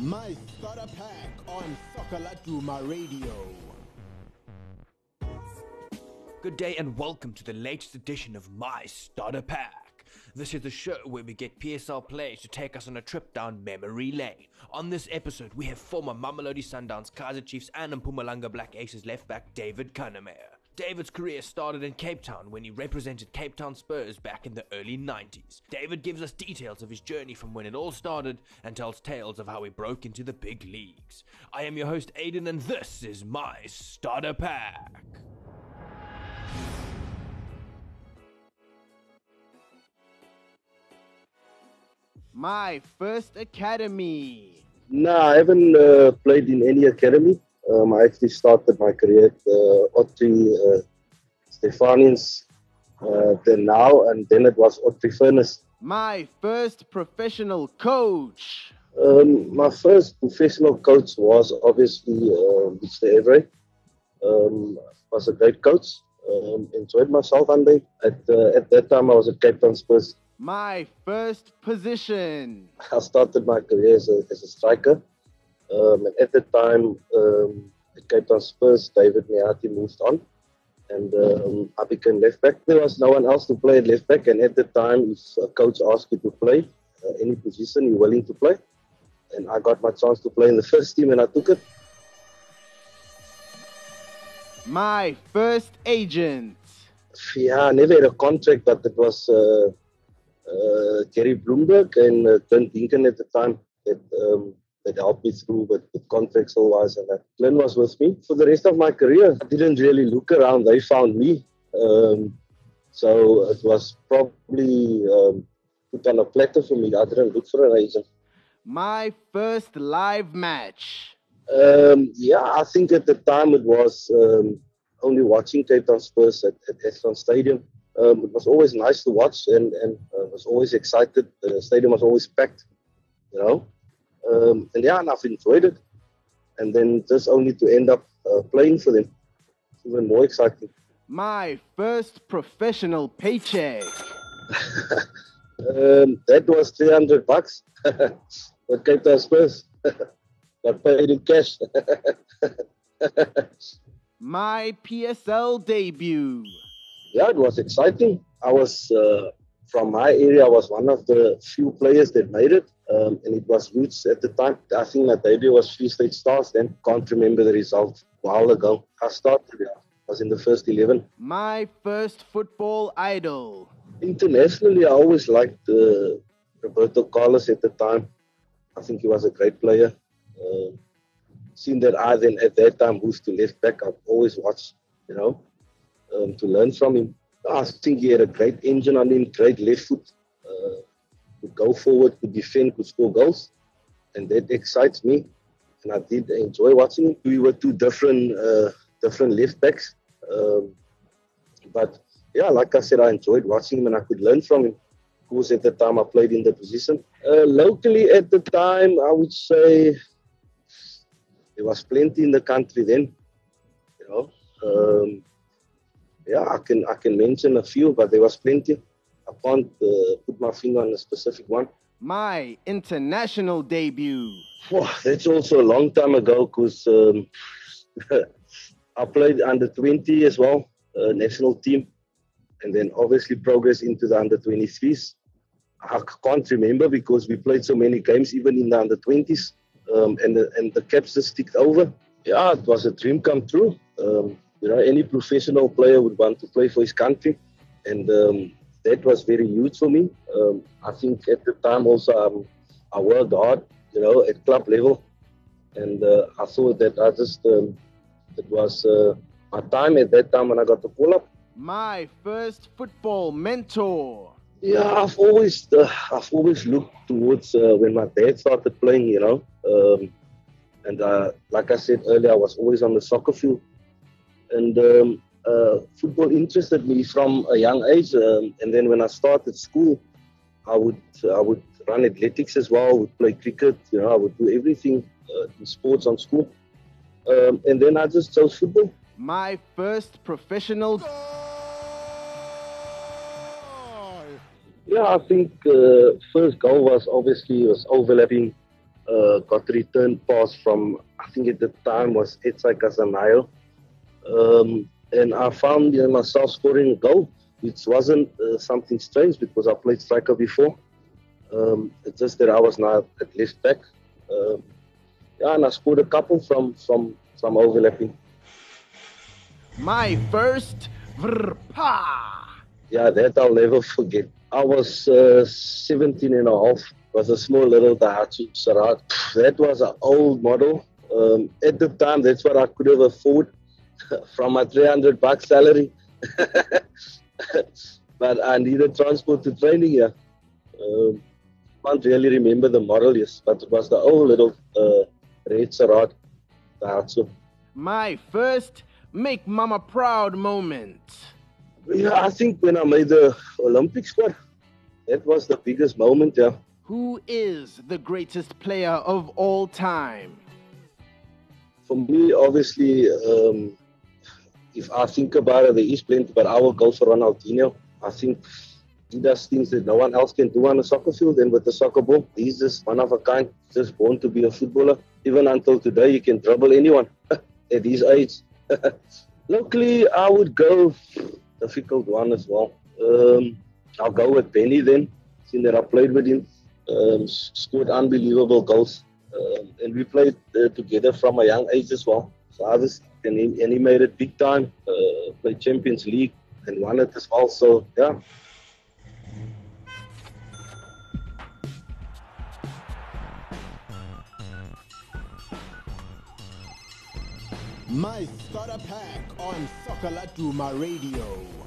My starter pack on Soccer Laduma Radio. Good day and welcome to the latest edition of My Starter Pack. This is the show where we get PSL players to take us on a trip down memory lane. On this episode, we have former Mamelodi Sundowns, Kaiser Chiefs, and Mpumalanga Black Aces left back David Kannemeyer. David's career started in Cape Town when he represented Cape Town Spurs back in the early 90s. David gives us details of his journey from when it all started and tells tales of how he broke into the big leagues. I am your host, Aiden, and this is my starter pack. My first academy. No, I haven't uh, played in any academy. Um, I actually started my career at uh, Otri uh, Stefanians, uh, then now, and then it was Otri Furnace. My first professional coach. Um, my first professional coach was obviously uh, Mr. Avery. Um, was a great coach. Um, enjoyed myself under him. At, uh, at that time, I was at Cape Town Spurs. My first position. I started my career as a, as a striker. Um, and at that time, um, at Cape Town Spurs, David Meati moved on. And um, I became left back. There was no one else to play at left back. And at that time, if a coach asked you to play uh, any position, you're willing to play. And I got my chance to play in the first team and I took it. My first agent. Yeah, I never had a contract, but it was uh, uh, Gary Bloomberg and uh, Clint Dinkin at the time that um, that helped me through with, with contracts all wise and that. Clint was with me for the rest of my career. I didn't really look around; they found me. Um, so it was probably um, put on a platter for me. I didn't look for an agent. My first live match. Um, yeah, I think at the time it was um, only watching Cape Town Spurs at, at Estron Stadium. Um, it was always nice to watch and, and uh, was always excited. The stadium was always packed, you know. Um, and yeah, and I've enjoyed it. And then just only to end up uh, playing for them, it's even more exciting. My first professional paycheck. um, that was 300 bucks at Cape Town Spurs. Got paid in cash. My PSL debut. Yeah, it was exciting. I was uh, from my area. I was one of the few players that made it, um, and it was huge at the time. I think my debut was Free State Stars. Then can't remember the result. A while ago, I started. I was in the first eleven. My first football idol. Internationally, I always liked uh, Roberto Carlos at the time. I think he was a great player. Uh, seeing that I then at that time moved to left back, I've always watched, you know, um, to learn from him. I think he had a great engine on him, great left foot, uh, could go forward, could defend, could score goals, and that excites me. And I did enjoy watching him. We were two different, uh, different left backs, um, but yeah, like I said, I enjoyed watching him, and I could learn from him. Because at the time I played in the position. Uh, locally at the time, I would say there was plenty in the country then. You know, um, yeah, I can I can mention a few, but there was plenty. I can't uh, put my finger on a specific one. My international debut. Wow, that's also a long time ago because um, I played under 20 as well, uh, national team, and then obviously progressed into the under 23s. I can't remember because we played so many games, even in the under 20s, um, and the and the caps just sticked over. Yeah, it was a dream come true. Um, you know, any professional player would want to play for his country, and um, that was very huge for me. Um, I think at the time also um, I worked hard, you know, at club level, and uh, I thought that I just um, it was uh, my time at that time when I got the call up. My first football mentor. Yeah, I've always uh, I've always looked towards uh, when my dad started playing, you know, um, and uh, like I said earlier, I was always on the soccer field, and um, uh, football interested me from a young age. Um, and then when I started school, I would I would run athletics as well, would play cricket, you know, I would do everything uh, in sports on school, um, and then I just chose football. My first professional. Yeah, I think uh, first goal was obviously was overlapping uh, got a return pass from, I think at the time was Etsai Casanayo. Um, and I found you know, myself scoring a goal, which wasn't uh, something strange because I played striker before. Um, it's just that I was not at left back. Um, yeah, and I scored a couple from from from overlapping. My first vrpa. Yeah, that I'll never forget. I was uh, 17 and a half. Was a small little Daihatsu Charade. That was an old model. Um, at the time, that's what I could have afforded from my 300 bucks salary. but I needed transport to training here. Um, can't really remember the model, yes, but it was the old little uh, red Charade. My first make mama proud moment. Yeah, I think when I made the Olympic squad, that was the biggest moment, yeah. Who is the greatest player of all time? For me, obviously, um, if I think about it, there is plenty, but I will go for Ronaldinho. I think he does things that no one else can do on a soccer field and with the soccer ball. He's just one of a kind, just born to be a footballer. Even until today, he can trouble anyone at his age. Locally, I would go difficult one as well. Um, I'll go with Benni then, seeing that I played with him. Um, scored unbelievable goals. Um, and we played uh, together from a young age as well. So I was, and he, and he made it big time, uh, played Champions League and won it as well. So, yeah. My starter pack on Soccer Laduma Radio.